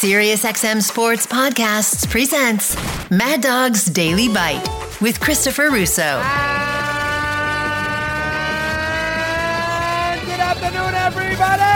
SiriusXM Sports Podcasts presents Mad Dog's Daily Bite with Christopher Russo. Good afternoon, everybody!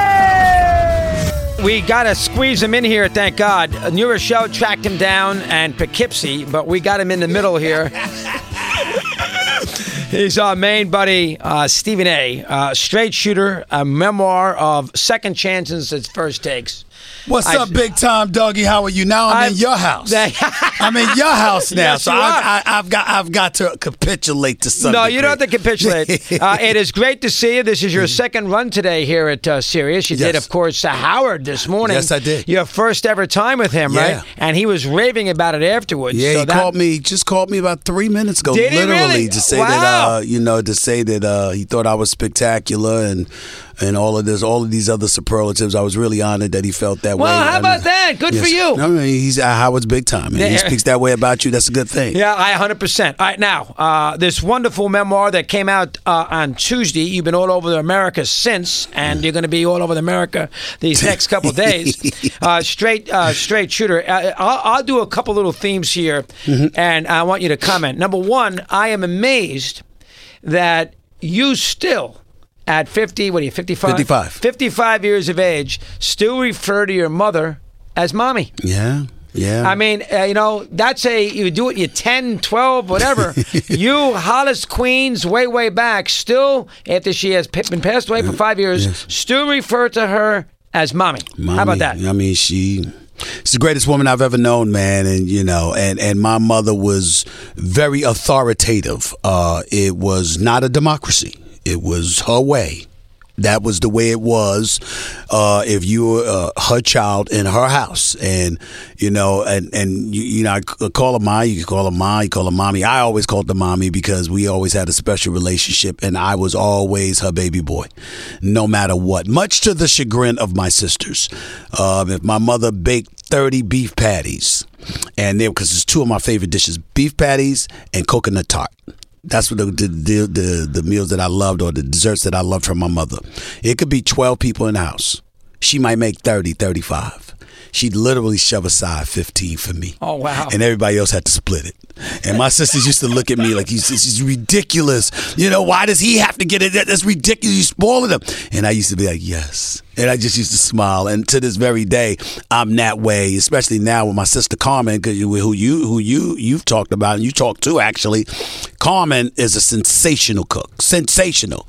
We got to squeeze him in here, thank God. A New Rochelle tracked him down and Poughkeepsie, but we got him in the middle here. He's our main buddy, uh, Stephen A. Uh, straight shooter, a memoir of second chances at first takes. What's I- up, big time doggy? How are you? Now I'm, I'm- in your house. I'm in your house now, Yes, so. I, I, I've got I've got to capitulate to some. No, you don't have to capitulate. uh, it is great to see you. This is your second run today here at uh, Sirius. You did, of course, uh, Howard this morning. Yes, I did. Your first ever time with him, Yeah. right? And he was raving about it afterwards. Yeah, so he that- called me. Just called me about three minutes ago, Did he literally, really? to say Wow. that uh, you know, to say that uh, he thought I was spectacular and and all of this, all of these other superlatives. I was really honored that he felt that way. Well, how I about mean, that? Good for yes. you. No, no, he's uh, Howard's big time. And he speaks that way about you. That's a good thing. Yeah, I 100%. All right, now, uh, this wonderful memoir that came out uh, on Tuesday, you've been all over America since, and you're going to be all over America these next couple of days. Uh, straight uh, straight shooter. Uh, I'll, I'll do a couple little themes here, Mm-hmm. and I want you to comment. Number one, I am amazed that you still. At 50, what are you, 55? 55. 55 years of age, still refer to your mother as mommy. Yeah, yeah. I mean, uh, you know, that's a, you do it, you're 10, 12, whatever. you, Hollis Queens, way, way back, still, after she has been passed away for five years, still refer to her as mommy. How about that? I mean, she. She's the greatest woman I've ever known, man, and you know, and and my mother was very authoritative. Uh, it was not a democracy; it was her way. That was the way it was. Uh, if you were uh, her child in her house, and you know, and and you, you know, I c- call her ma, you call her ma, you call her mommy. I always called her mommy because we always had a special relationship, and I was always her baby boy, no matter what. Much to the chagrin of my sisters. Um, if my mother baked thirty beef patties, and they because it's two of my favorite dishes: beef patties and coconut tart. That's what the, the the the meals that I loved or the desserts that I loved from my mother. It could be 12 people in the house. She might make 30, 35. She'd literally shove aside 15 for me. Oh, wow. And everybody else had to split it. And my sisters used to look at me like, he's, this is ridiculous. You know, why does he have to get it? That's ridiculous. You're spoiling him. And I used to be like, yes. And I just used to smile. And to this very day, I'm that way, especially now with my sister Carmen, you- who you who you you've talked about and you talked to actually. Carmen is a sensational cook. Sensational.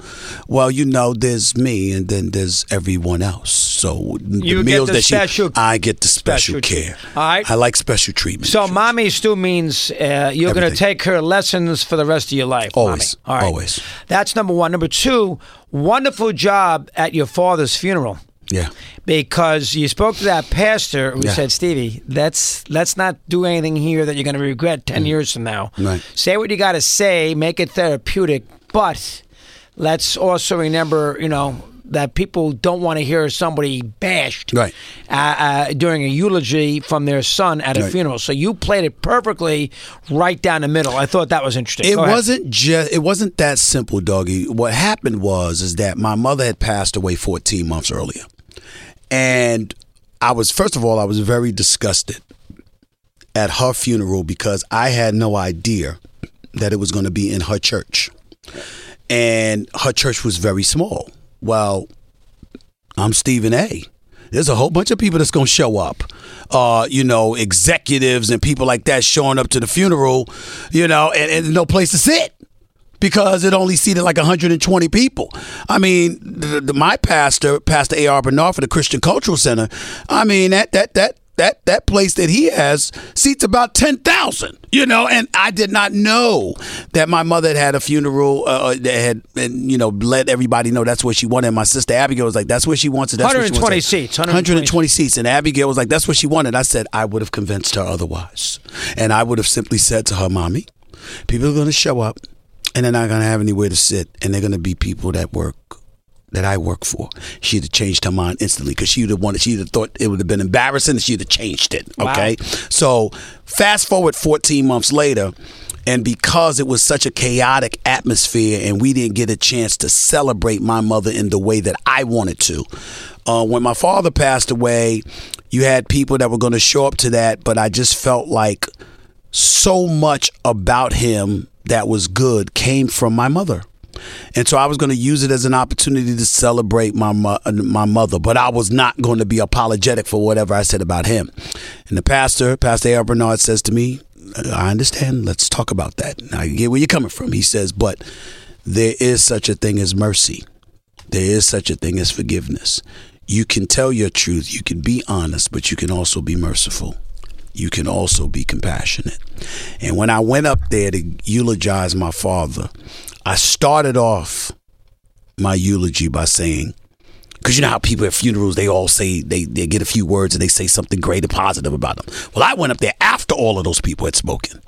Well, you know, there's me and then there's everyone else. So You the get meals the that special- she I get the special, special care. All right. I like special treatment. So, mommy still means uh, you're going to take her lessons for the rest of your life. Always, mommy. All right. always. That's number one. Number two, wonderful job at your father's funeral. yeah. because you spoke to that pastor who Yeah. said, "Stevie, let's let's not do anything here that you're going to regret ten years from now. Mm. Right. Say what you got to say, make it therapeutic, but let's also remember, you know." That people don't want to hear somebody bashed Right. uh, uh, during a eulogy from their son at a Right. funeral. So you played it perfectly right down the middle. I thought that was interesting. It wasn't just it wasn't that simple, Dougie. What happened was is that my mother had passed away 14 months earlier. And I was first of all, I was very disgusted at her funeral because I had no idea that it was going to be in her church. And her church was very small. Well, I'm Stephen A. There's a whole bunch of people that's going to show up. Uh, you know, executives and people like that showing up to the funeral, you know, and, and no place to sit because it only seated like 120 people. I mean, the, the, my pastor, Pastor A.R. Bernard for the Christian Cultural Center, I mean, that, that, that, that, that place that he has seats about 10,000, you know, and I did not know that my mother had had a funeral uh, that had, and, you know, let everybody know that's what she wanted. And my sister Abigail was like, that's what she wants. That's what she 120 wants. seats, 120. 120 seats. And Abigail was like, that's what she wanted. I said, I would have convinced her otherwise. And I would have simply said to her, Mommy, people are going to show up and they're not going to have anywhere to sit. And they're going to be people that work that I work for. She'd have changed her mind instantly because she'd have wanted, she'd have thought it would have been embarrassing and she'd have changed it. Okay. So fast forward 14 months later, and because it was such a chaotic atmosphere and we didn't get a chance to celebrate my mother in the way that I wanted to, uh, when my father passed away, You had people that were going to show up to that, but I just felt like so much about him that was good came from my mother. And so I was going to use it as an opportunity to celebrate my my mother, but I was not going to be apologetic for whatever I said about him. And the pastor, Pastor A.R. Bernard, says to me, I understand. Let's talk about that. I get where you're coming from. He says, but there is such a thing as mercy. There is such a thing as forgiveness. You can tell your truth, you can be honest, but you can also be merciful. You can also be compassionate. And when I went up there to eulogize my father, I started off my eulogy by saying, because you know how people at funerals they all say they, they get a few words and they say something great and positive about them. Well, I went up there after all of those people had spoken,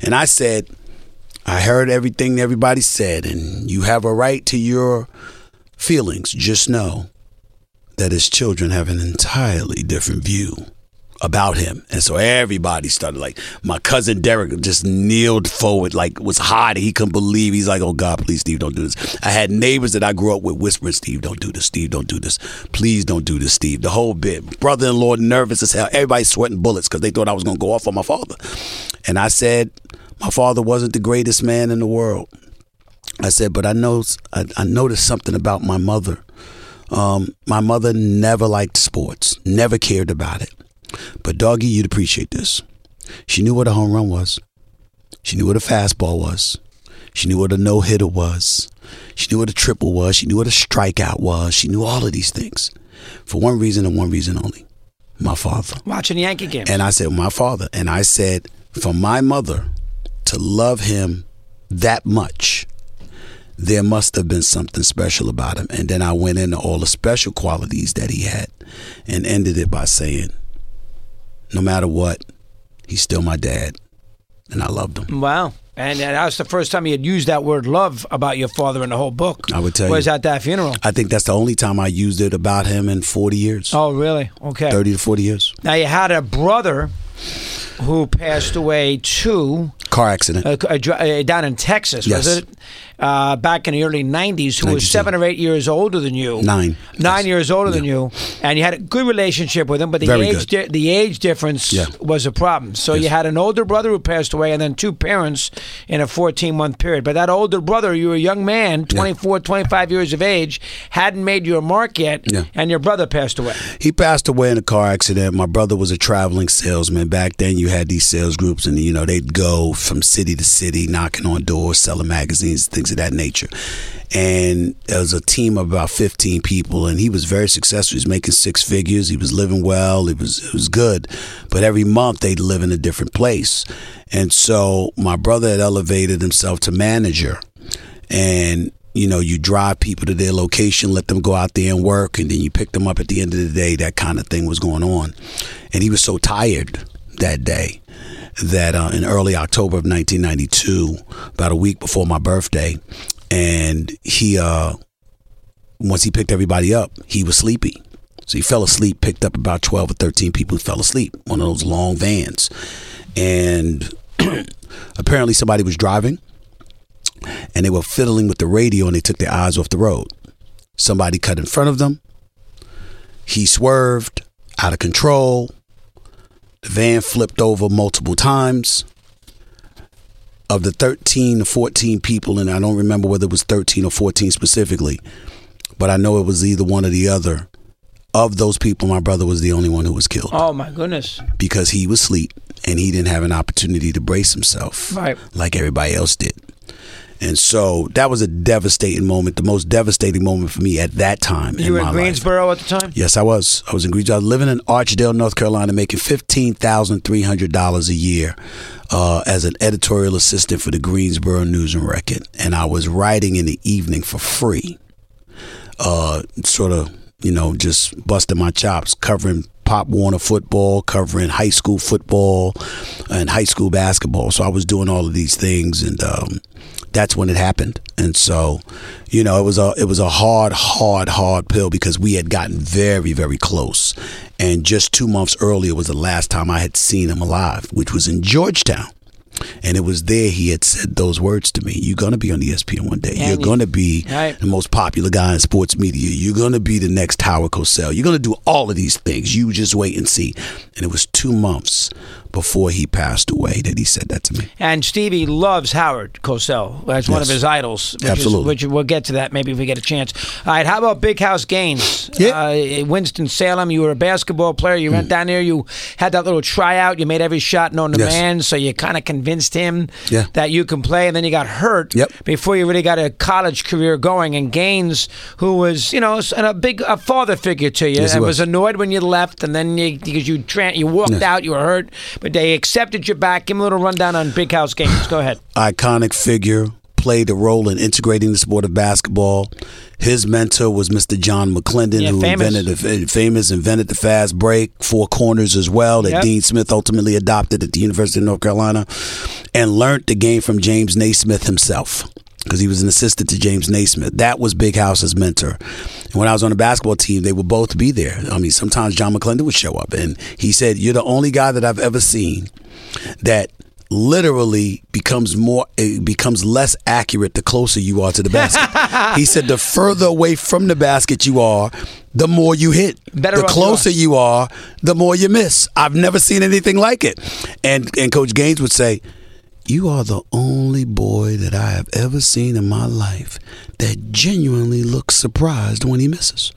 and I said, I heard everything everybody said, and you have a right to your feelings. Just know that his children have an entirely different view about him. And so everybody started like my cousin Derek just kneeled forward, like was hot. He couldn't believe. He's like, "Oh God, please, Steve, don't do this." I had neighbors that I grew up with whispering, "Steve, don't do this. Steve, don't do this. Please, don't do this, Steve." The whole bit. Brother-in-law nervous as hell. Everybody sweating bullets because they thought I was going to go off on my father. And I said, my father wasn't the greatest man in the world. I said, but I know I, I noticed something about my mother. Um, my mother never liked sports, never cared about it. But doggy, you'd appreciate this. She knew what a home run was. She knew what a fastball was. She knew what a no hitter was. She knew what a triple was. She knew what a strikeout was. She knew all of these things for one reason and one reason only my father. Watching Yankee game. And I said, my father. And I said, for my mother to love him that much, there must have been something special about him. And then I went into all the special qualities that he had and ended it by saying, no matter what, he's still my dad. And I loved him. Wow. And that was the first time you had used that word love about your father in the whole book. I would tell was you. Was at that funeral. I think that's the only time I used it about him in 40 years. Oh, really? Okay. 30 to 40 years. Now, you had a brother who passed away too Car accident. uh, down in Texas, was it? Uh, back in the early 90s, who was seven or eight years older than you. Nine. Nine Yes. years older than you. And you had a good relationship with him, but the Very age di- the age difference Yeah. was a problem. So you had an older brother who passed away and then two parents in a 14 month period. But that older brother, you were a young man, 24, 25 years of age, hadn't made your mark yet, Yeah. and your brother passed away. He passed away in a car accident. My brother was a traveling salesman. Back then, you had these sales groups, and you know they'd go from city to city, knocking on doors, selling magazines, things of that nature. And there was a team of about fifteen people, and he was very successful. He was making six figures. He was living well. It was it was good, but every month they'd live in a different place. And so my brother had elevated himself to manager, and you know, you drive people to their location, let them go out there and work, and then you pick them up at the end of the day. That kind of thing was going on. And he was so tired that day that uh, in early October of 1992, about a week before my birthday, and he, uh, once he picked everybody up, he was sleepy. So he fell asleep, picked up about 12 or 13 people who fell asleep, one of those long vans. And apparently somebody was driving and they were fiddling with the radio and they took their eyes off the road. Somebody cut in front of them. He swerved out of control. Van flipped over multiple times. Of the 13 or 14 people, and I don't remember whether it was 13 or 14 specifically, but I know it was either one or the other. Of those people, my brother was the only one who was killed Oh, my goodness. because he was asleep and he didn't have an opportunity to brace himself Right. like everybody else did. And so that was a devastating moment, the most devastating moment for me at that time You in were in life. Greensboro at the time? Yes, I was. I was in Greensboro. I was living in Archdale, North Carolina, making fifteen thousand three hundred dollars a year uh, as an editorial assistant for the Greensboro News and Record, and I was writing in the evening for free. Uh, sort of, you know, just busting my chops, covering Pop Warner football, covering high school football, and high school basketball. So I was doing all of these things, and um, that's when it happened. And so, you know, it was a it was a hard, hard, hard pill because we had gotten very, very close. And just two months earlier was the last time I had seen him alive, which was in Georgetown. And it was there he had said those words to me. You're going to be on ESPN one day. And You're you- going to be Right. the most popular guy in sports media. You're going to be the next Howard Cosell. You're going to do all of these things. You just wait and see. And it was two months before he passed away that he said that to me. And Stevie loves Howard Cosell. That's one of his idols. Which Absolutely. Is, which we'll get to that maybe if we get a chance. All right. How about Big House Gaines? Yeah. Uh, Winston Salem. You were a basketball player. You went down there. You had that little tryout. You made every shot known to Yes. man. So you kind of convinced him Yeah. that you can play. And then you got hurt Yep. before you really got a college career going. And Gaines, who was you know a big a father figure to you, Yes, and was. was annoyed when you left, and then you because you tra- you walked out, you were hurt, but they accepted you back. Give me a little rundown on Big House Gaines. Go ahead. iconic figure, played a role in integrating the sport of basketball. His mentor was Mr. John McClendon, Yeah, who famous. invented the famous invented the fast break, four corners as well, that Yep. Dean Smith ultimately adopted at the University of North Carolina, and learned the game from James Naismith himself. Because he was an assistant to James Naismith. That was Big House's mentor. And when I was on the basketball team, they would both be there. I mean, sometimes John McClendon would show up, and he said, "You're the only guy that I've ever seen that literally becomes more it becomes less accurate the closer you are to the basket. he said the further away from the basket you are, the more you hit. Better the off you closer you are, the more you miss. I've never seen anything like it. And and coach Gaines would say, "You are the only boy that I have ever seen in my life that genuinely looks surprised when he misses."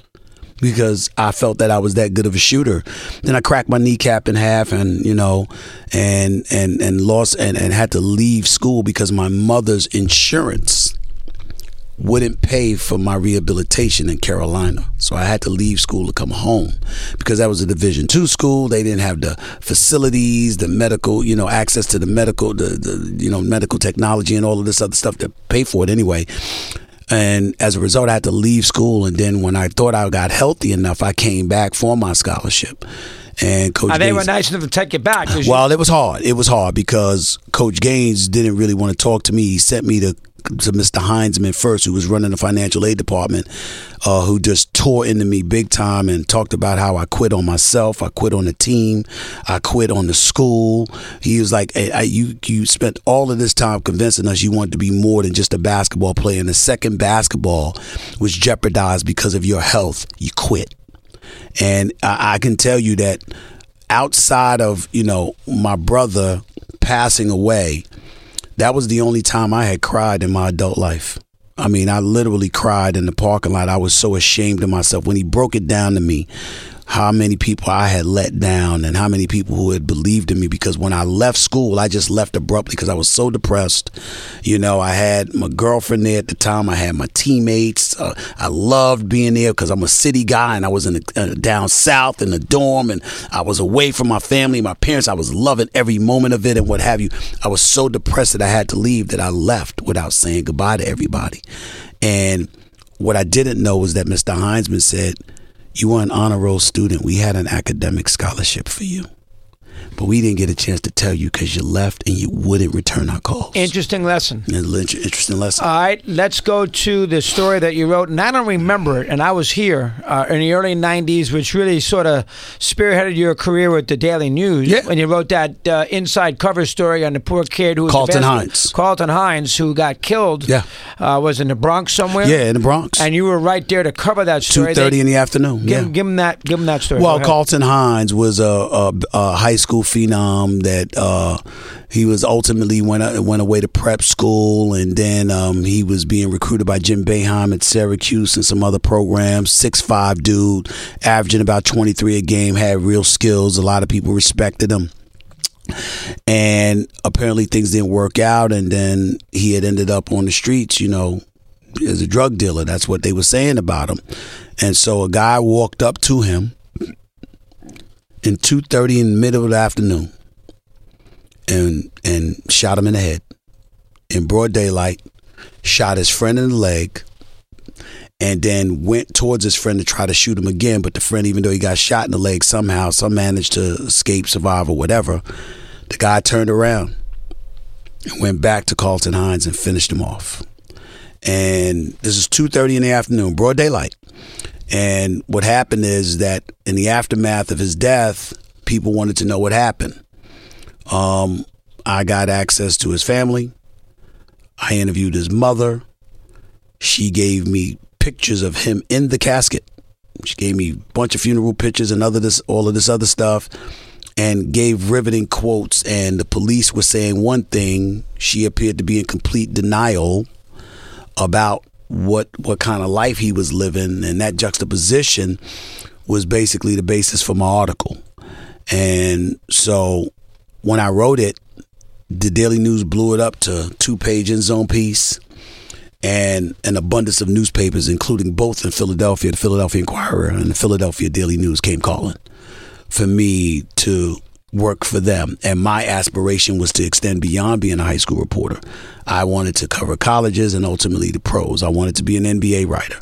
because I felt that I was that good of a shooter. Then I cracked my kneecap in half, and you know, and and and lost and, and had to leave school because my mother's insurance wouldn't pay for my rehabilitation in Carolina. So I had to leave school to come home because that was a Division two school. They didn't have the facilities, the medical, you know, access to the medical, the, the you know medical technology and all of this other stuff to pay for it anyway. And as a result, I had to leave school. And then when I thought I got healthy enough, I came back for my scholarship. And Coach Uh, they were Gaines- nice enough to take you back. 'cause you- well, it was hard. It was hard because Coach Gaines didn't really want to talk to me. He sent me to to Mr. Heinzman first, who was running the financial aid department, uh, who just tore into me big time and talked about how I quit on myself, I quit on the team, I quit on the school. He was like, hey, I, "You you spent all of this time convincing us you wanted to be more than just a basketball player, and the second basketball was jeopardized because of your health. You quit." And I, I can tell you that outside of, you know, my brother passing away, that was the only time I had cried in my adult life. I mean, I literally cried in the parking lot. I was so ashamed of myself when he broke it down to me how many people I had let down and how many people who had believed in me because when I left school, I just left abruptly because I was so depressed. You know, I had my girlfriend there at the time, I had my teammates. Uh, I loved being there because I'm a city guy and I was in the, uh, down south in the dorm and I was away from my family, my parents. I was loving every moment of it and what have you. I was so depressed that I had to leave that I left without saying goodbye to everybody. And what I didn't know was that Mr. Heinzman said, You were an honor roll student. We had an academic scholarship for you. But we didn't get a chance to tell you because you left and you wouldn't return our calls. Interesting lesson. Interesting lesson. All right, let's go to the story that you wrote, and I don't remember it, and I was here uh, in the early '90s, which really sort of spearheaded your career with the Daily News. Yeah. when you wrote that uh, inside cover story on the poor kid who was Carlton Hines. Carlton Hines, who got killed. Yeah. uh, was in the Bronx somewhere. yeah, in the Bronx. and you were right there to cover that story. Two thirty in the afternoon. Give, yeah. give him that. Give him that story. Well. Carlton Hines was a, a, a high school phenom that uh, he was ultimately went uh, went away to prep school, and then um, he was being recruited by Jim Boeheim at Syracuse and some other programs. Six five dude, averaging about twenty three a game, had real skills. A lot of people respected him. And apparently things didn't work out, and then he had ended up on the streets, you know, as a drug dealer. That's what they were saying about him. And so a guy walked up to him in 2.30 in the middle of the afternoon and and shot him in the head in broad daylight shot his friend in the leg and then went towards his friend to try to shoot him again but the friend even though he got shot in the leg somehow some managed to escape survive or whatever the guy turned around and went back to Carlton Hines and finished him off. And this is 2.30 in the afternoon broad daylight and what happened is that in the aftermath of his death, people wanted to know what happened. Um, I got access to his family. I interviewed his mother. She gave me pictures of him in the casket. She gave me a bunch of funeral pictures and other this all of this other stuff and gave riveting quotes and the police were saying one thing, she appeared to be in complete denial about what what kind of life he was living and that juxtaposition was basically the basis for my article. And so when I wrote it, the Daily News blew it up to two page in zone piece and an abundance of newspapers, including both in Philadelphia, the Philadelphia Inquirer and the Philadelphia Daily News, came calling for me to work for them. And my aspiration was to extend beyond being a high school reporter. I wanted to cover colleges and ultimately the pros. I wanted to be an NBA writer.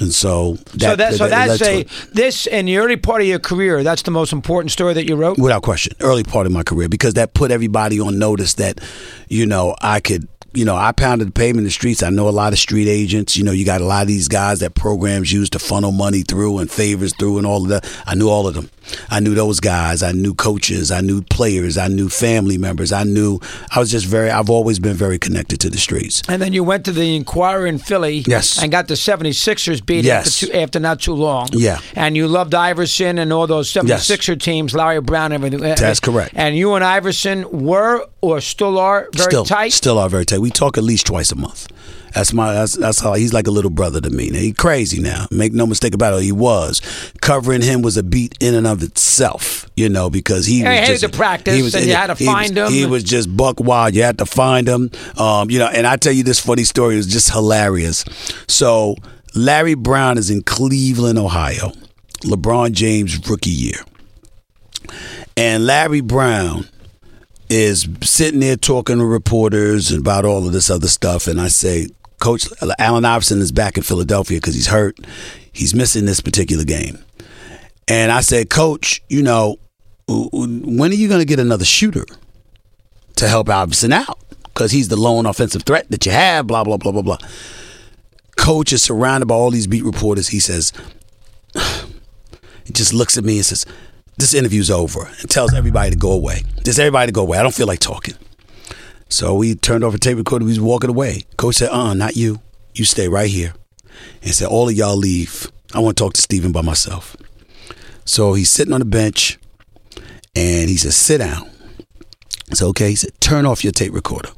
And so that, so that, so that that's a this in the early part of your career. That's the most important story that you wrote. without question, early part of my career because that put everybody on notice that, you know, I could, you know, I pounded the pavement in the streets. I know a lot of street agents. You know, you got a lot of these guys that programs use to funnel money through and favors through and all of that. I knew all of them. I knew those guys. I knew coaches. I knew players. I knew family members. I knew I was just very. I've always been very connected to the streets. And then you went to the Inquirer in Philly. Yes. And got the 76ers beat Yes. after, two, after not too long. Yeah. And you loved Iverson and all those 76er teams, Larry Brown, everything. That's correct. And you and Iverson were or still are very still, tight. Still are very tight. We talk at least twice a month. That's my. That's, that's how he's like a little brother to me. Now, he crazy now. Make no mistake about it. He was covering him was a beat in and of itself. You know because he Yeah, was he hated just to practice, and you had to he find was, him. He was just buck wild. You had to find him. Um, you know, and I tell you this funny story. It was just hilarious. So Larry Brown is in Cleveland, Ohio. LeBron James rookie year, and Larry Brown is sitting there talking to reporters about all of this other stuff, and I say, Coach Allen Iverson is back in Philadelphia because he's hurt. He's missing this particular game, and I said, Coach, you know, when are you going to get another shooter to help Iverson out? Because he's the lone offensive threat that you have. Blah blah blah blah blah. Coach is surrounded by all these beat reporters. He says, he just looks at me and says, this interview's over and tells everybody to go away. Just everybody to go away. I don't feel like talking. So we turned off a tape recorder. We was walking away. Coach said, uh, not you. You stay right here. And said, all of y'all leave. I want to talk to Stephen by myself. So he's sitting on the bench and he said, sit down. I said, okay. He said, turn off your tape recorder.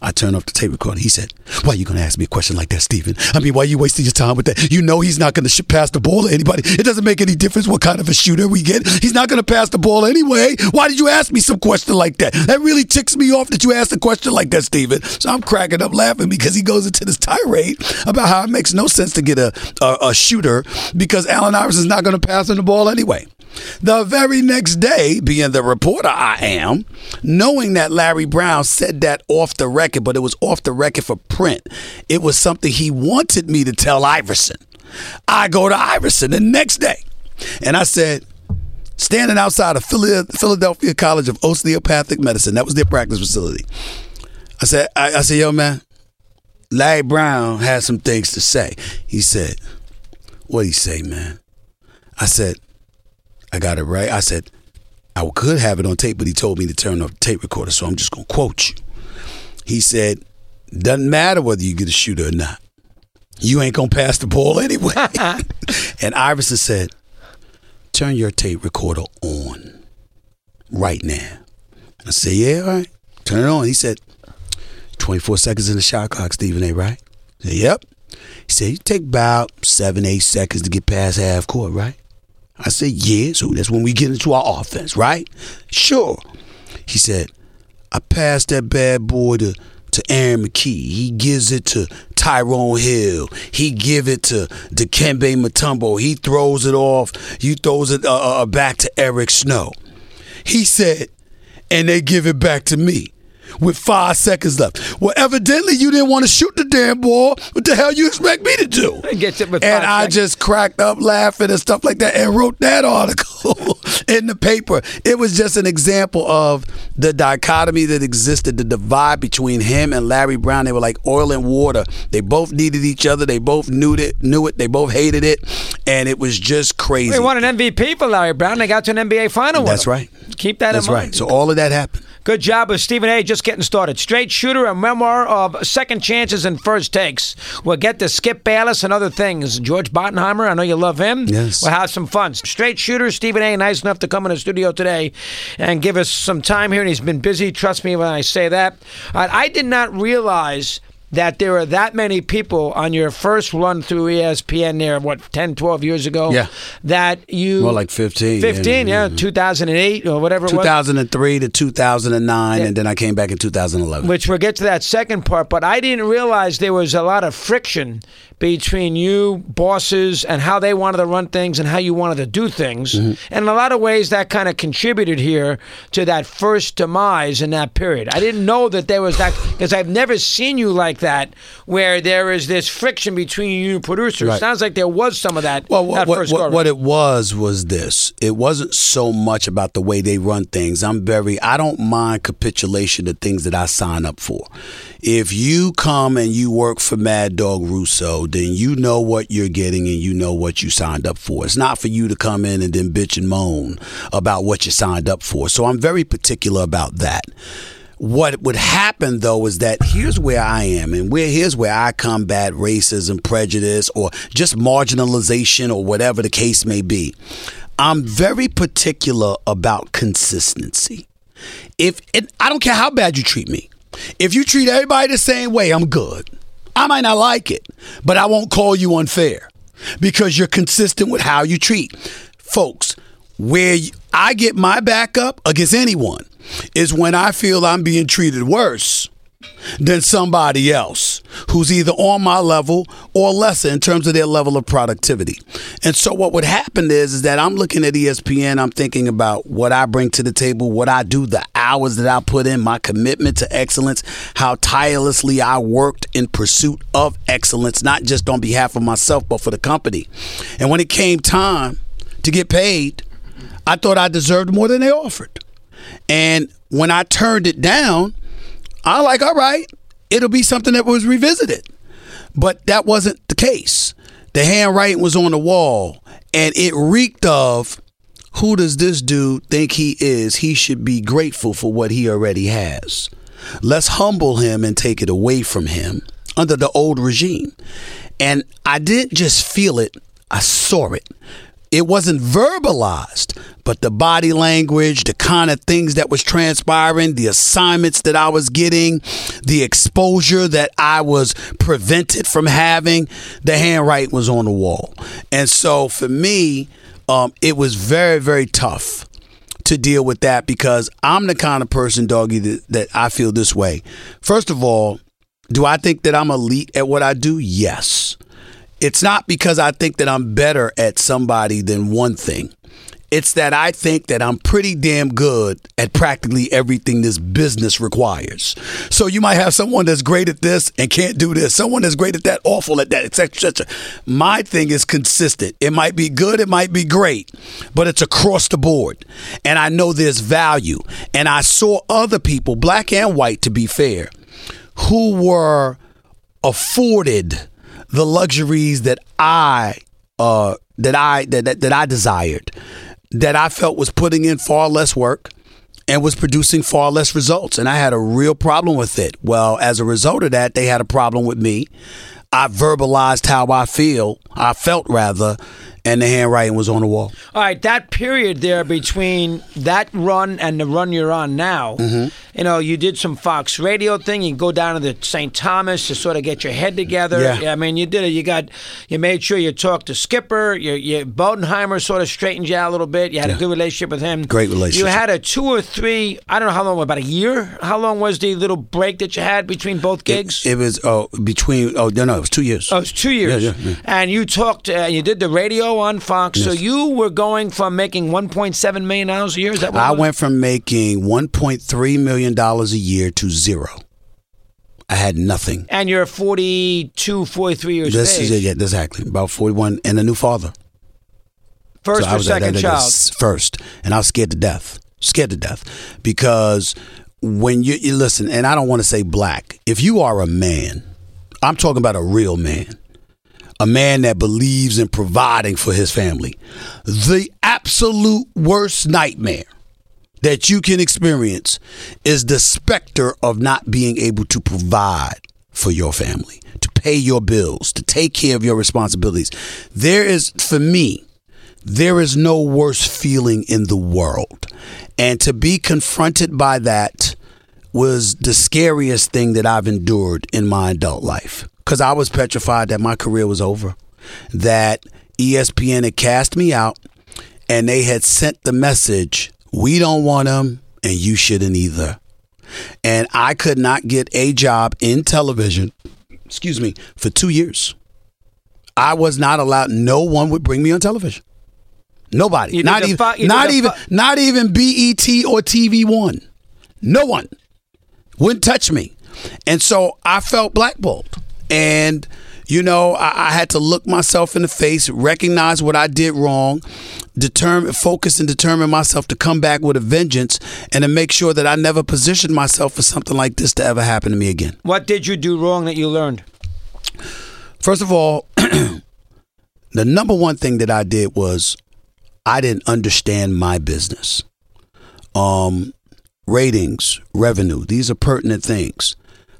I turned off the tape recorder. He said, "Why are you going to ask me a question like that, Stephen? I mean, why are you wasting your time with that? You know he's not going to sh- pass the ball to anybody. It doesn't make any difference what kind of a shooter we get. He's not going to pass the ball anyway. Why did you ask me some question like that? That really ticks me off that you asked a question like that, Stephen. So I'm cracking up laughing because he goes into this tirade about how it makes no sense to get a a, a shooter because Allen Iverson's not going to pass him the ball anyway. The very next day, being the reporter I am, knowing that Larry Brown said that off the record, but it was off the record for print, it was something he wanted me to tell Iverson. I go to Iverson the next day, and I said, standing outside of Philadelphia College of Osteopathic Medicine, that was their practice facility. I said, I, I said, yo, man, Larry Brown has some things to say. He said, what he say, man? I said, I got it right. I said, I could have it on tape, but he told me to turn off the tape recorder, so I'm just going to quote you. He said, Doesn't matter whether you get a shooter or not. You ain't going to pass the ball anyway. and Iverson said, Turn your tape recorder on right now. I said, Yeah, all right. Turn it on. He said, 24 seconds in the shot clock, Stephen A., right? I said, Yep. He said, You take about seven, eight seconds to get past half court, right? I said, yeah, so that's when we get into our offense, right? Sure. He said, I pass that bad boy to, to Aaron McKie. He gives it to Tyrone Hill. He give it to Dikembe Mutombo. He throws it off. He throws it uh, uh, back to Eric Snow. He said, and they give it back to me with five seconds left. Well, evidently you didn't want to shoot the damn ball. What the hell you expect me to do? It with and I seconds. just cracked up laughing and stuff like that and wrote that article in the paper. It was just an example of the dichotomy that existed, the divide between him and Larry Brown. They were like oil and water. They both needed each other. They both knew it, knew it. They both hated it, and it was just crazy. They won an MVP for Larry Brown. They got to an NBA final. That's right. Keep that That's in mind. right. So all of that happened. Good job with Stephen A. Just getting started. Straight shooter, a memoir of second chances and first takes. We'll get to Skip Bayless and other things. George Bodenheimer, I know you love him. Yes. We'll have some fun. Straight shooter, Stephen A. Nice enough to come in the studio today and give us some time here, and he's been busy. Trust me when I say that. I did not realize that there were that many people on your first run through ESPN there, what, 10, 12 years ago? Yeah. That you. More like 15. 15, yeah, mm-hmm. yeah. 2008 or whatever it was. 2003 to 2009, and then I came back in 2011. Which we'll get to that second part, but I didn't realize there was a lot of friction between you bosses and how they wanted to run things and how you wanted to do things. Mm-hmm. And in a lot of ways, that kind of contributed here to that first demise in that period. I didn't know that there was that because I've never seen you like that, where there is this friction between you and producers. Right. Sounds like there was some of that. Well, that what, what, what it was was this. It wasn't so much about the way they run things. I'm very, I don't mind capitulation to things that I sign up for. If you come and you work for Mad Dog Russo, then you know what you're getting and you know what you signed up for. It's not for you to come in and then bitch and moan about what you signed up for. So I'm very particular about that. What would happen though is that here's where I am, and where here's where I combat racism, prejudice, or just marginalization, or whatever the case may be. I'm very particular about consistency. If I don't care how bad you treat me, if you treat everybody the same way, I'm good. I might not like it, but I won't call you unfair because you're consistent with how you treat folks. Where I get my backup against anyone is when I feel I'm being treated worse than somebody else who's either on my level or lesser in terms of their level of productivity. And so what would happen is, is that I'm looking at ESPN, I'm thinking about what I bring to the table, what I do, the hours that I put in, my commitment to excellence, how tirelessly I worked in pursuit of excellence, not just on behalf of myself, but for the company. And when it came time to get paid, I thought I deserved more than they offered. And when I turned it down, I like, all right, it'll be something that was revisited. But that wasn't the case. The handwriting was on the wall, and it reeked of who does this dude think he is? He should be grateful for what he already has. Let's humble him and take it away from him under the old regime. And I didn't just feel it, I saw it. It wasn't verbalized, but the body language, the kind of things that was transpiring, the assignments that I was getting, the exposure that I was prevented from having, the handwriting was on the wall. And so for me, um, it was very, very tough to deal with that because I'm the kind of person, doggy, that, that I feel this way. First of all, do I think that I'm elite at what I do? Yes. It's not because I think that I'm better at somebody than one thing. It's that I think that I'm pretty damn good at practically everything this business requires. So you might have someone that's great at this and can't do this, someone that's great at that, awful at that, etc. etc. My thing is consistent. It might be good, it might be great, but it's across the board. And I know there's value. And I saw other people, black and white to be fair, who were afforded the luxuries that I uh that I that, that that I desired that I felt was putting in far less work and was producing far less results and I had a real problem with it. Well, as a result of that, they had a problem with me. I verbalized how I feel, I felt rather, and the handwriting was on the wall. All right, that period there between that run and the run you're on now, Mm-hmm. you know, you did some Fox Radio thing. You go down to the St. Thomas to sort of get your head together. Yeah. I mean, you did it. You got, you made sure you talked to Skipper. You, you Bodenheimer sort of straightened you out a little bit. You had a good relationship with him. Great relationship. You had a two or three. I don't know how long. About a year. How long was the little break that you had between both gigs? It, it was oh between oh no no it was two years. Oh, it was two years. Yeah, yeah, yeah. And you talked, uh, you did the radio on Fox. So you were going from making $1.7 million a year? Is that what I went from making 1.3 million dollars a year to zero. I had nothing. And you're 42, 43 years This age. is it, yeah, exactly about 41 and a new father. First So or second child. First, and I was scared to death. Scared to death because when you, you listen, and I don't want to say black. If you are a man, I'm talking about a real man, a man that believes in providing for his family. The absolute worst nightmare that you can experience is the specter of not being able to provide for your family, to pay your bills, to take care of your responsibilities. There is, for me, there is no worse feeling in the world. And to be confronted by that was the scariest thing that I've endured in my adult life. Because I was petrified that my career was over, that ESPN had cast me out, and they had sent the message we don't want him, and you shouldn't either. And I could not get a job in television, excuse me, for two years. I was not allowed, no one would bring me on television. Nobody. Not even did not even fu- not even BET or TV One. No one wouldn't touch me. And so I felt blackballed. And, you know, I, I had to look myself in the face, recognize what I did wrong, determine, focus and determine myself to come back with a vengeance and to make sure that I never positioned myself for something like this to ever happen to me again. What did you do wrong that you learned? First of all, the number one thing that I did was I didn't understand my business. Um, ratings, revenue, these are pertinent things.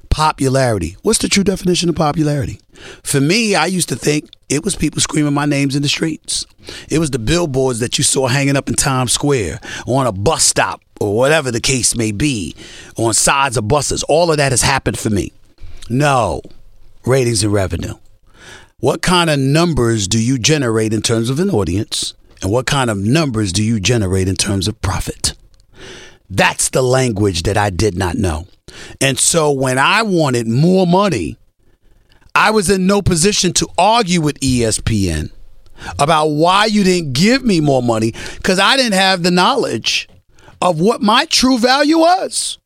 Popularity. What's the true definition of popularity? For me, I used to think it was people screaming my names in the streets. It was the billboards that you saw hanging up in Times Square, on a bus stop, or whatever the case may be, on sides of buses. All of that has happened for me. No, ratings and revenue. What kind of numbers do you generate in terms of an audience? And what kind of numbers do you generate in terms of profit? That's the language that I did not know. And so when I wanted more money, I was in no position to argue with ESPN about why you didn't give me more money because I didn't have the knowledge of what my true value was.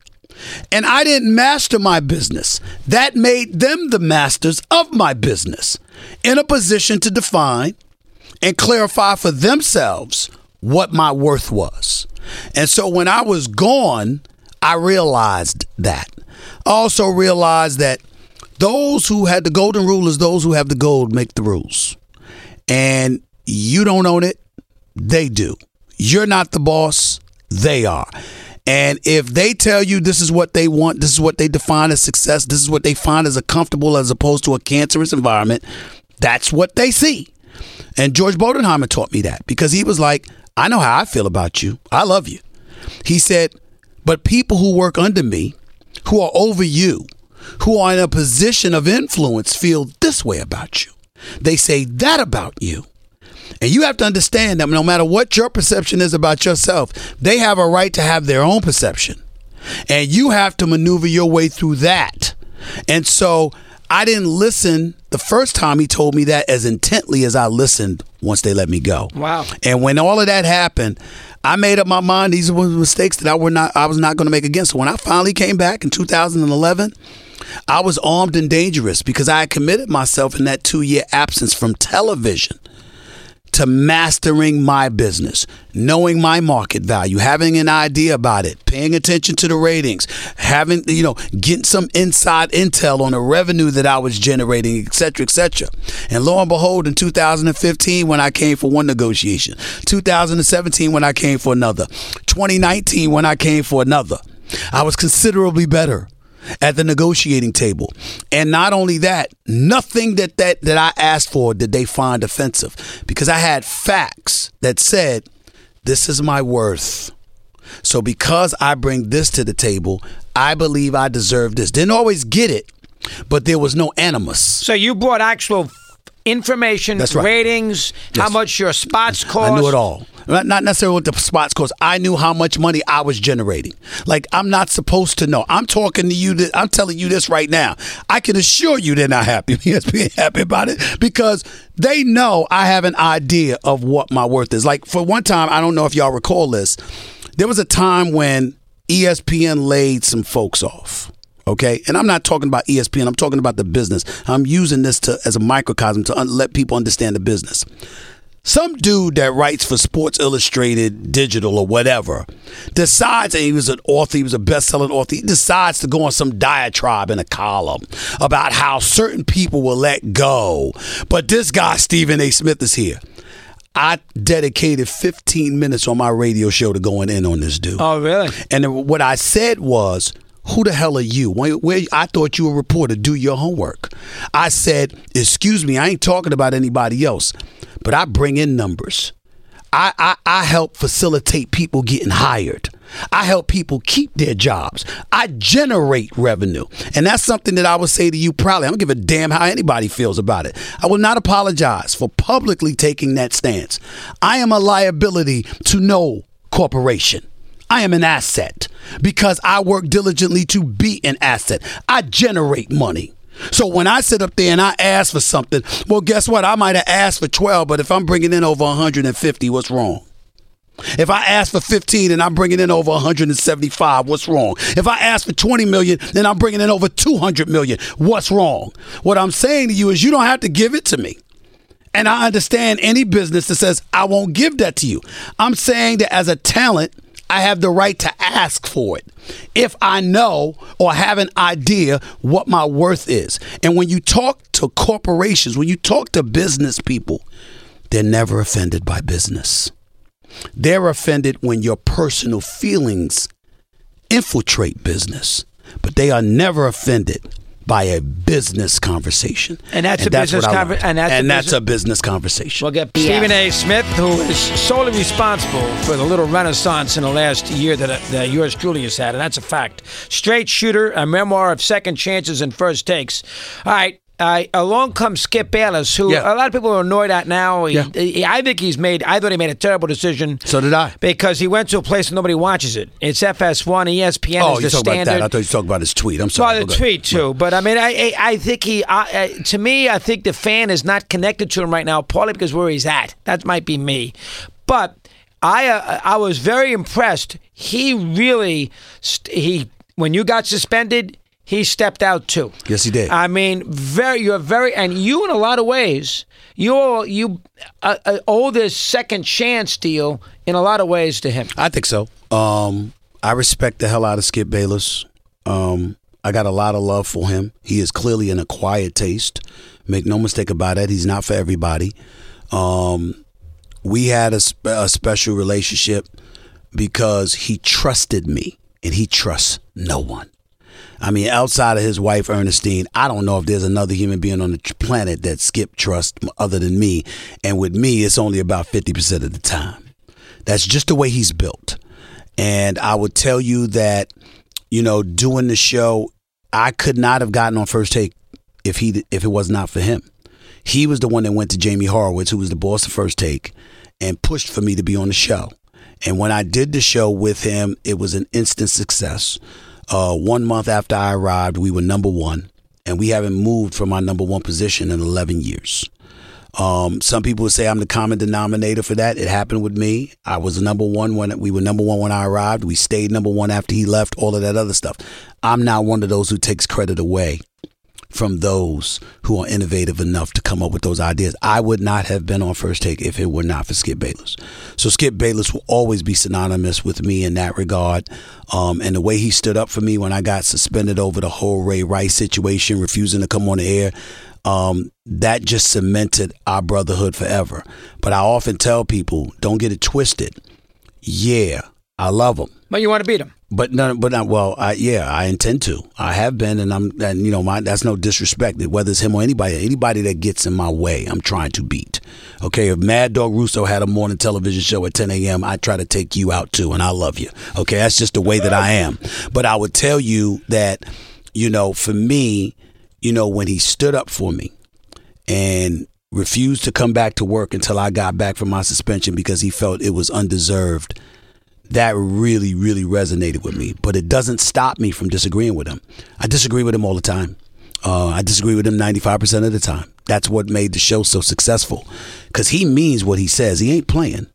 And I didn't master my business. That made them the masters of my business in a position to define and clarify for themselves what my worth was. And so when I was gone, I realized that. Also realized that those who had the golden rule is those who have the gold make the rules. And you don't own it, they do. You're not the boss, they are. And if they tell you this is what they want, this is what they define as success, this is what they find as a comfortable as opposed to a cancerous environment, that's what they see. And George Bodenheimer taught me that because he was like, I know how I feel about you. I love you. He said, but people who work under me, who are over you, who are in a position of influence, feel this way about you. They say that about you. And you have to understand that no matter what your perception is about yourself, they have a right to have their own perception. And you have to maneuver your way through that. And so I didn't listen the first time he told me that as intently as I listened once they let me go. Wow. And when all of that happened, I made up my mind these were mistakes that I were not I was not going to make again. So when I finally came back in 2011, I was armed and dangerous because I had committed myself in that 2-year absence from television to mastering my business, knowing my market value, having an idea about it, paying attention to the ratings, having, you know, getting some inside intel on the revenue that I was generating, et cetera, et cetera. And lo and behold, in 2015, when I came for one negotiation, 2017, when I came for another, 2019, when I came for another, I was considerably better at the negotiating table. And not only that, nothing that, that that I asked for did they find offensive because I had facts that said this is my worth. So because I bring this to the table, I believe I deserve this. Didn't always get it, but there was no animus. So you brought actual information, That's right. ratings, how much your spots cost. I knew it all. Not necessarily what the spots cost. I knew how much money I was generating. Like I'm not supposed to know. I'm talking to you. That, I'm telling you this right now. I can assure you they're not happy. ESPN happy about it because they know I have an idea of what my worth is. Like for one time, I don't know if y'all recall this. There was a time when ESPN laid some folks off. Okay, and I'm not talking about ESPN. I'm talking about the business. I'm using this to as a microcosm to un- let people understand the business. Some dude that writes for Sports Illustrated, digital, or whatever, decides, and he was an author, he was a best-selling author. He decides to go on some diatribe in a column about how certain people will let go, but this guy Stephen A. Smith is here. I dedicated 15 minutes on my radio show to going in on this dude. Oh, really? And what I said was, who the hell are you? Where, where, I thought you were a reporter. Do your homework. I said, excuse me, I ain't talking about anybody else, but I bring in numbers. I, I, I help facilitate people getting hired. I help people keep their jobs. I generate revenue. And that's something that I would say to you proudly. I don't give a damn how anybody feels about it. I will not apologize for publicly taking that stance. I am a liability to no corporation. I am an asset because I work diligently to be an asset. I generate money. So when I sit up there and I ask for something, well, guess what? I might have asked for 12, but if I'm bringing in over 150, what's wrong? If I ask for 15 and I'm bringing in over 175, what's wrong? If I ask for 20 million and I'm bringing in over 200 million, what's wrong? What I'm saying to you is you don't have to give it to me. And I understand any business that says, I won't give that to you. I'm saying that as a talent, I have the right to ask for it if I know or have an idea what my worth is. And when you talk to corporations, when you talk to business people, they're never offended by business. They're offended when your personal feelings infiltrate business, but they are never offended by a business conversation. And that's a business conversation. and and that's a that's business- a business conversation. We'll get Stephen A. Smith, who is solely responsible for the little renaissance in the last year that, uh, that yours truly has had, and that's a fact. Straight Shooter, a memoir of second chances and first takes. All right. Uh, along comes Skip Bayless, who Yeah. a lot of people are annoyed at now. He, Yeah. he- I think he's made. I thought he made a terrible decision. So did I. because he went to a place and nobody watches it. It's FS1, ESPN oh, is you the talk about that. I thought you talking about his tweet. I'm sorry. Well, the ahead. tweet too, but I mean, I I, I think he, I, I, to me, I think the fan is not connected to him right now, partly because where he's at. That might be me, but I, uh, I was very impressed. He really, st- he when you got suspended, he stepped out too. Yes, he did. I mean, very, you're very, and you in a lot of ways, you you uh, uh, owe this second chance deal in a lot of ways to him. I think so. Um, I respect the hell out of Skip Bayless. Um, I got a lot of love for him. He is clearly an acquired taste. Make no mistake about it. He's not for everybody. Um, we had a, spe- a special relationship because he trusted me and he trusts no one. I mean, outside of his wife Ernestine, I don't know if there's another human being on the planet that Skip trusts other than me. And with me, it's only about 50% of the time. That's just the way he's built. And I would tell you that, you know, doing the show, I could not have gotten on first take if he if it was not for him. He was the one that went to Jamie Horowitz, who was the boss of First Take, and pushed for me to be on the show. And when I did the show with him, it was an instant success. Uh, one month after I arrived, we were number one, and we haven't moved from our number one position in 11 years. Um, some people would say I'm the common denominator for that. It happened with me. I was number one when we were number one when I arrived. We stayed number one after he left. All of that other stuff. I'm not one of those who takes credit away from those who are innovative enough to come up with those ideas. I would not have been on First Take if it were not for Skip Bayless. So Skip Bayless will always be synonymous with me in that regard. Um, and the way he stood up for me when I got suspended over the whole Ray Rice situation, refusing to come on the air, um, that just cemented our brotherhood forever. But I often tell people, don't get it twisted. Yeah, I love him. But you want to beat him. But but not well. I, yeah, I intend to. I have been, and I'm, and you know, my that's no disrespect. Whether it's him or anybody, anybody that gets in my way, I'm trying to beat. Okay, if Mad Dog Russo had a morning television show at 10 a.m., I try to take you out too, and I love you. Okay, that's just the way that I am. But I would tell you that, you know, for me, you know, when he stood up for me, and refused to come back to work until I got back from my suspension because he felt it was undeserved. That really, really resonated with me. But it doesn't stop me from disagreeing with him. I disagree with him all the time. Uh, I disagree with him 95% of the time. That's what made the show so successful. Because he means what he says. He ain't playing.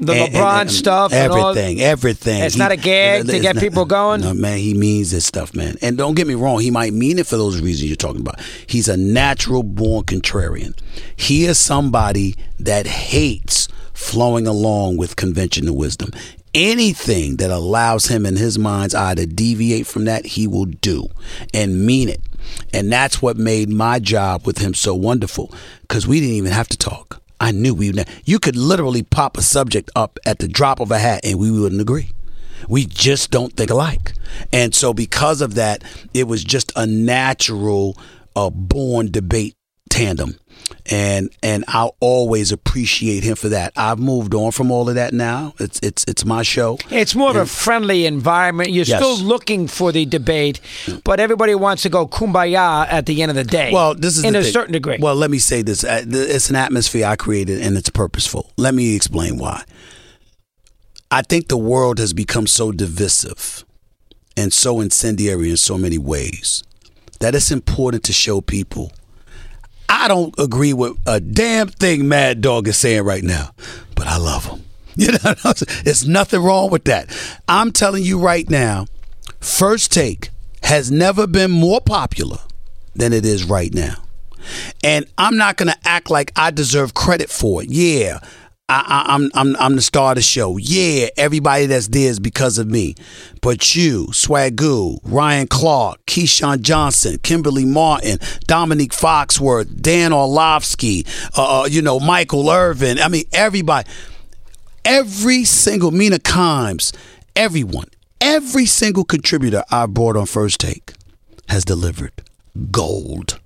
The And- LeBron and stuff, and all- everything, everything. It's not a gag to get people going? No, man, he means this stuff, man. And don't get me wrong, he might mean it for those reasons you're talking about. He's a natural born contrarian. He is somebody that hates flowing along with conventional wisdom. Anything that allows him in his mind's eye to deviate from that, he will do and mean it. And that's what made my job with him so wonderful because we didn't even have to talk. I knew we would. You could literally pop a subject up at the drop of a hat, and we wouldn't agree. We just don't think alike, and so because of that, it was just a natural, uh, born debate tandem and and I'll always appreciate him for that. I've moved on from all of that now. It's it's it's my show. It's more of a friendly environment. You're Yes. still looking for the debate, but everybody wants to go kumbaya at the end of the day. Well, this is in the a thing. certain degree. Well, let me say this: it's an atmosphere I created, and it's purposeful. Let me explain why. I think the world has become so divisive and so incendiary in so many ways that it's important to show people. I don't agree with a damn thing Mad Dog is saying right now, but I love him. You know, there's nothing wrong with that. I'm telling you right now, First Take has never been more popular than it is right now. And I'm not gonna act like I deserve credit for it. Yeah, I, I, I'm I'm I'm the star of the show. Yeah, everybody that's there is because of me. But you, Swagu, Ryan Clark, Keyshawn Johnson, Kimberly Martin, Dominique Foxworth, Dan Orlovsky, uh, uh, you know Michael Irvin. I mean everybody every single Mina Kimes, everyone, every single contributor I brought on First Take has delivered gold.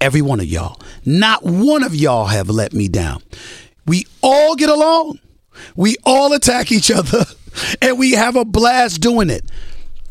Every one of y'all. Not one of y'all have let me down. We all get along. We all attack each other and we have a blast doing it.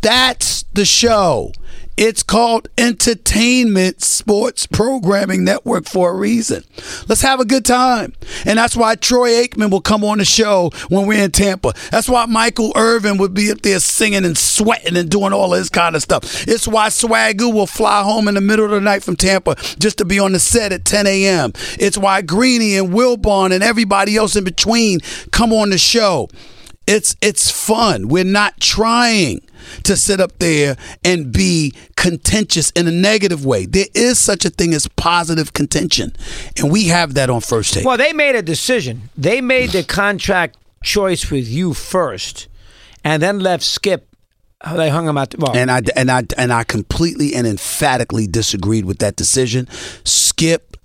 That's the show. It's called Entertainment Sports Programming Network for a reason. Let's have a good time. And that's why Troy Aikman will come on the show when we're in Tampa. That's why Michael Irvin would be up there singing and sweating and doing all this kind of stuff. It's why Swagu will fly home in the middle of the night from Tampa just to be on the set at 10 a.m. It's why Greeny and Wilbon and everybody else in between come on the show. It's it's fun. We're not trying to sit up there and be contentious in a negative way. There is such a thing as positive contention, and we have that on first take. well, they made a decision. They made the contract choice with you first, and then left Skip. Uh, they hung him out. The, well, and I and I and I completely and emphatically disagreed with that decision. Skip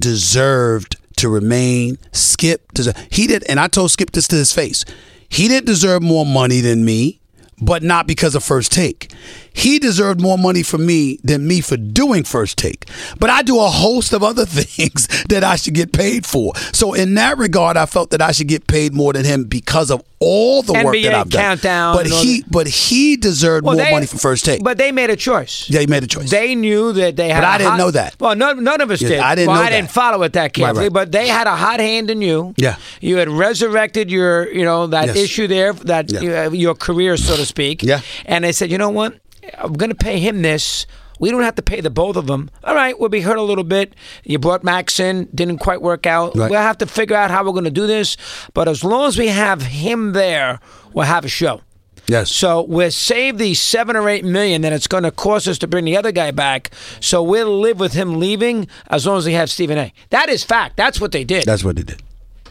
deserved to remain. Skip deserved. He did, and I told Skip this to his face. He didn't deserve more money than me, but not because of first take. He deserved more money from me than me for doing first take. But I do a host of other things that I should get paid for. So in that regard, I felt that I should get paid more than him because of all the work that I've done. countdown But he, that. but he deserved well, more they- money for first take. But they made a choice. Yeah, he made a choice. They knew that they had. But I didn't hot- know that. Well, no, none of us Yeah, did. I didn't well, know I didn't follow it that carefully. right. But they had a hot hand in you. Yeah. You had resurrected your, you know, that Yes. issue there, that Yeah. uh, your career, so to speak. Yeah. And they said, you know what? I'm going to pay him this. We don't have to pay the both of them. All right, we'll be hurt a little bit. You brought Max in, didn't quite work out. Right. We'll have to figure out how we're going to do this. But as long as we have him there, we'll have a show. yes. So we'll save the seven or eight million that it's going to cost us to bring the other guy back. So we'll live with him leaving as long as we have Stephen A. That is fact. That's what they did. That's what they did.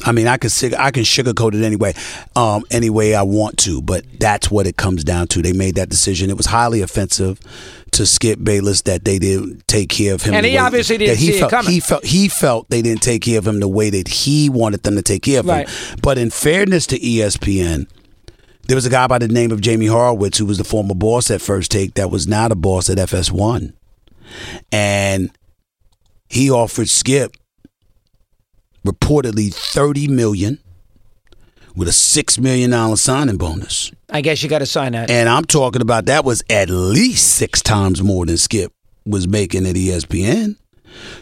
I mean, I can I can sugarcoat it anyway, um, any way I want to, but that's what it comes down to. They made that decision. It was highly offensive to Skip Bayless that they didn't take care of him. And he way obviously didn't he see it felt, coming. He felt he felt they didn't take care of him the way that he wanted them to take care of Right. him. But in fairness to ESPN, there was a guy by the name of Jamie Horowitz who was the former boss at First Take that was now the boss at FS1, and he offered Skip reportedly 30 million with a 6 million dollar signing bonus. I guess you got to sign that. And I'm talking about that was at least 6 times more than Skip was making at ESPN.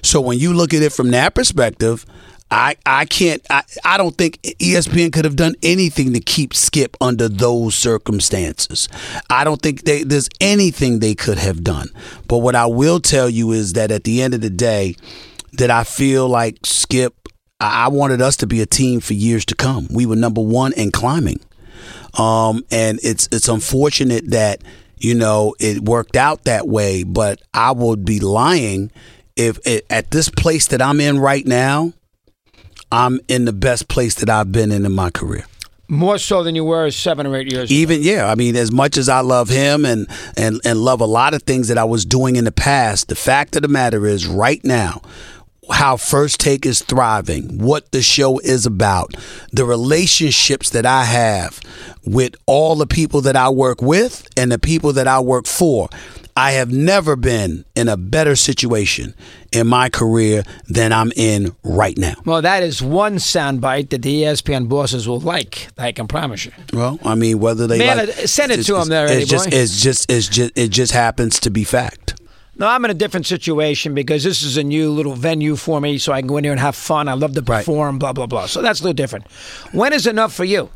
So when you look at it from that perspective, I, I can't I, I don't think ESPN could have done anything to keep Skip under those circumstances. I don't think they, there's anything they could have done. But what I will tell you is that at the end of the day, that I feel like Skip I wanted us to be a team for years to come. We were number one and climbing. Um, and it's it's unfortunate that you know it worked out that way. But I would be lying if it, at this place that I'm in right now, I'm in the best place that I've been in in my career. More so than you were seven or eight years ago. Even yeah, I mean, as much as I love him and and and love a lot of things that I was doing in the past, the fact of the matter is, right now, how First Take is thriving, what the show is about, the relationships that I have with all the people that I work with and the people that I work for. I have never been in a better situation in my career than I'm in right now. Well, that is one soundbite that the ESPN bosses will like. I can promise you. Well, I mean, whether they Man, like, uh, send it to them there, It's just, it's just, it's just, it just happens to be fact. No, I'm in a different situation because this is a new little venue for me, so I can go in here and have fun. I love to Right. perform, blah blah blah. So that's a little different. When is enough for you?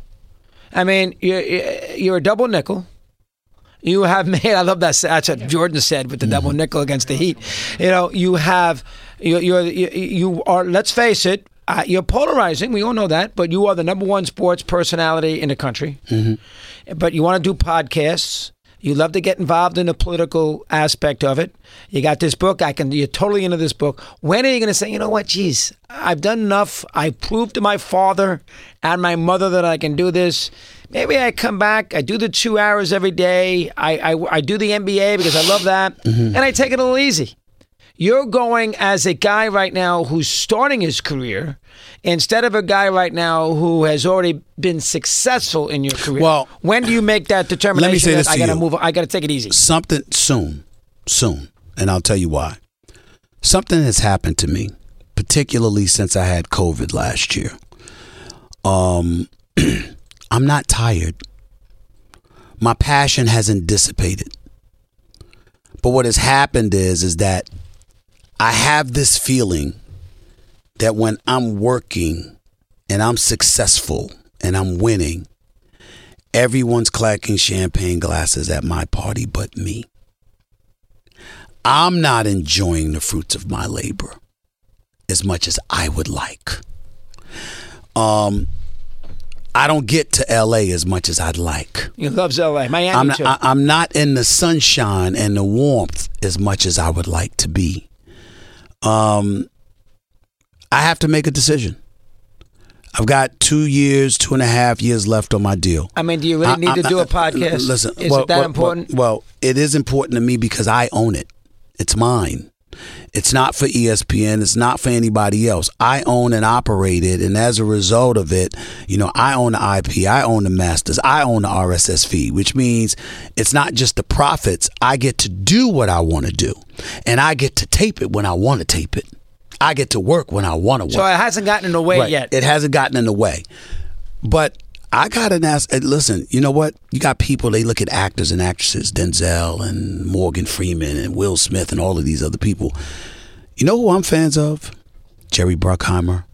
I mean, you're you're a double nickel. You have made. I love that. That's what Jordan said with the double Mm-hmm. nickel against the Heat. You know, you have. You you're, you you are. Let's face it. Uh, you're polarizing. We all know that. But you are the number one sports personality in the country. Mm-hmm. But you want to do podcasts. You love to get involved in the political aspect of it. You got this book. I can. You're totally into this book. When are you going to say, you know what? Geez, I've done enough. I proved to my father and my mother that I can do this. Maybe I come back. I do the two hours every day. I I, I do the NBA because I love that, mm-hmm. and I take it a little easy. You're going as a guy right now who's starting his career instead of a guy right now who has already been successful in your career. Well, when do you make that determination? Let me say this I gotta you. move. I gotta take it easy. Something soon, soon, and I'll tell you why. Something has happened to me, particularly since I had COVID last year. Um, I'm not tired. My passion hasn't dissipated. But what has happened is is that I have this feeling that when I'm working and I'm successful and I'm winning, everyone's clacking champagne glasses at my party but me. I'm not enjoying the fruits of my labor as much as I would like. Um I don't get to LA as much as I'd like. He loves L.A. Miami I'm not, too. I, I'm not in the sunshine and the warmth as much as I would like to be. Um, I have to make a decision. I've got two years, two and a half years left on my deal. I mean, do you really I- need to I- do a I- podcast? Listen, is well, it that well, important? Well, well, it is important to me because I own it. It's mine. It's not for ESPN. It's not for anybody else. I own and operate it, and as a result of it, you know, I own the IP. I own the masters. I own the RSS feed, which means it's not just the profits. I get to do what I want to do, and I get to tape it when I want to tape it. I get to work when I want to work. so it hasn't gotten in the way Right. yet. It hasn't gotten in the way. But I got to ask, listen, you know what? You got people, they look at actors and actresses, Denzel and Morgan Freeman and Will Smith and all of these other people. You know who I'm fans of? Jerry Bruckheimer,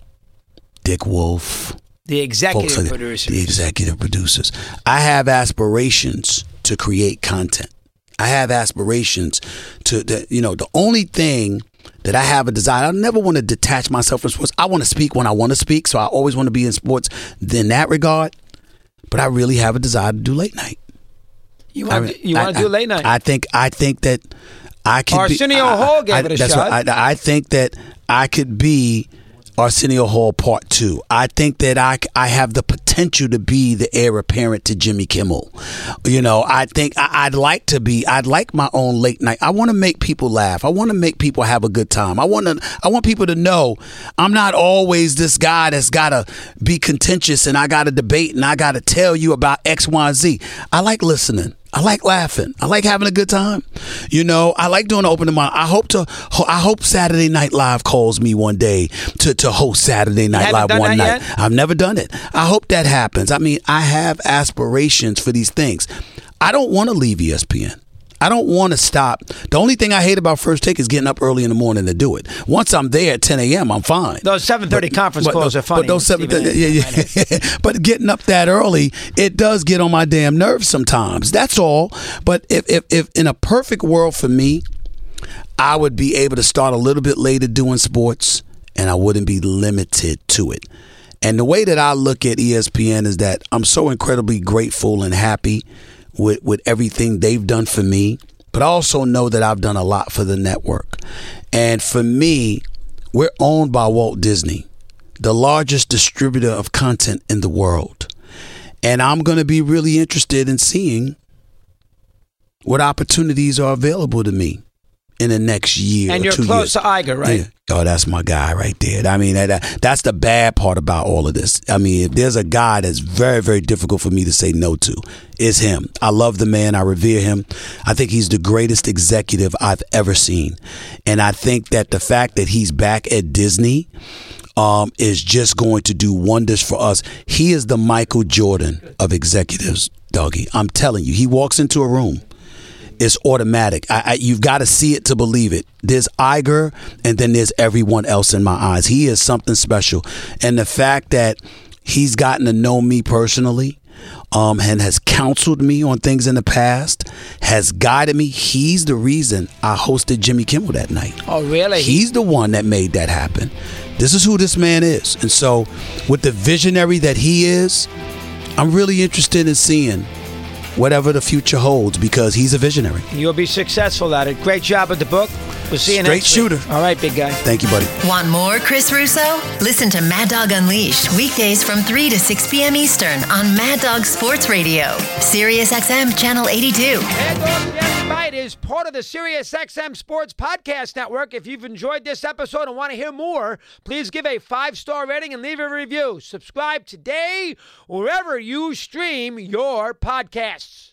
Dick Wolf, the executive like that. producer. The executive producers. I have aspirations to create content. I have aspirations to, to you know, the only thing that I have a desire, I never want to detach myself from sports. I want to speak when I want to speak, so I always want to be in sports in that regard. But I really have a desire to do late night. you I want mean, to you want I- to do late night? I think I think that I could. be, Arsenio I- Hall gave I- it a shot. I, I think that I could be Arsenio Hall Part Two. I think that I I have the potential to be the heir apparent to Jimmy Kimmel. You know, I think I, I'd like to be. I'd like my own late night. I want to make people laugh. I want to make people have a good time. I want to. I want people to know I'm not always this guy that's got to be contentious and I got to debate and I got to tell you about X, Y, Z. I like listening. I like laughing. I like having a good time. You know, I like doing open mic. I hope to. I hope Saturday Night Live calls me one day to, to host Saturday Night Live one night. yet? I've never done it. I hope that happens. I mean, I have aspirations for these things. I don't want to leave ESPN. I don't want to stop. The only thing I hate about First Take is getting up early in the morning to do it. Once I'm there at 10 a.m., I'm fine. Those 7:30 conference But calls those- are funny. But those yeah, yeah. but getting up that early, it does get on my damn nerves sometimes. That's all. But if, if, if in a perfect world for me, I would be able to start a little bit later doing sports, and I wouldn't be limited to it. And the way that I look at ESPN is that I'm so incredibly grateful and happy with, with everything they've done for me, but I also know that I've done a lot for the network. And for me, we're owned by Walt Disney, the largest distributor of content in the world. And I'm going to be really interested in seeing what opportunities are available to me in the next year. And you're close years. to Iger, right? Yeah. Oh, that's my guy right there. I mean, that, that's the bad part about all of this. I mean, if there's a guy that's very, very difficult for me to say no to, it's him. I love the man. I revere him. I think he's the greatest executive I've ever seen. And I think that the fact that he's back at Disney um, is just going to do wonders for us. He is the Michael Jordan of executives, doggy. I'm telling you, he walks into a room it's automatic. I, I, you've got to see it to believe it. There's Iger, and then there's everyone else in my eyes. He is something special, and the fact that he's gotten to know me personally. Um, and has counseled me on things in the past, has guided me. He's the reason I hosted Jimmy Kimmel that night. Oh, really? He's the one that made that happen. This is who this man is. And so, with the visionary that he is, I'm really interested in seeing whatever the future holds because he's a visionary. You'll be successful at it. Great job at the book. We'll see you Straight next shooter. Week. All right, big guy. Thank you, buddy. Want more Chris Russo? Listen to Mad Dog Unleashed weekdays from 3 to 6 p.m. Eastern on Mad Dog Sports Radio, Sirius XM Channel 82. Bite is part of the SiriusXM Sports Podcast Network. If you've enjoyed this episode and want to hear more, please give a five star rating and leave a review. Subscribe today wherever you stream your podcasts.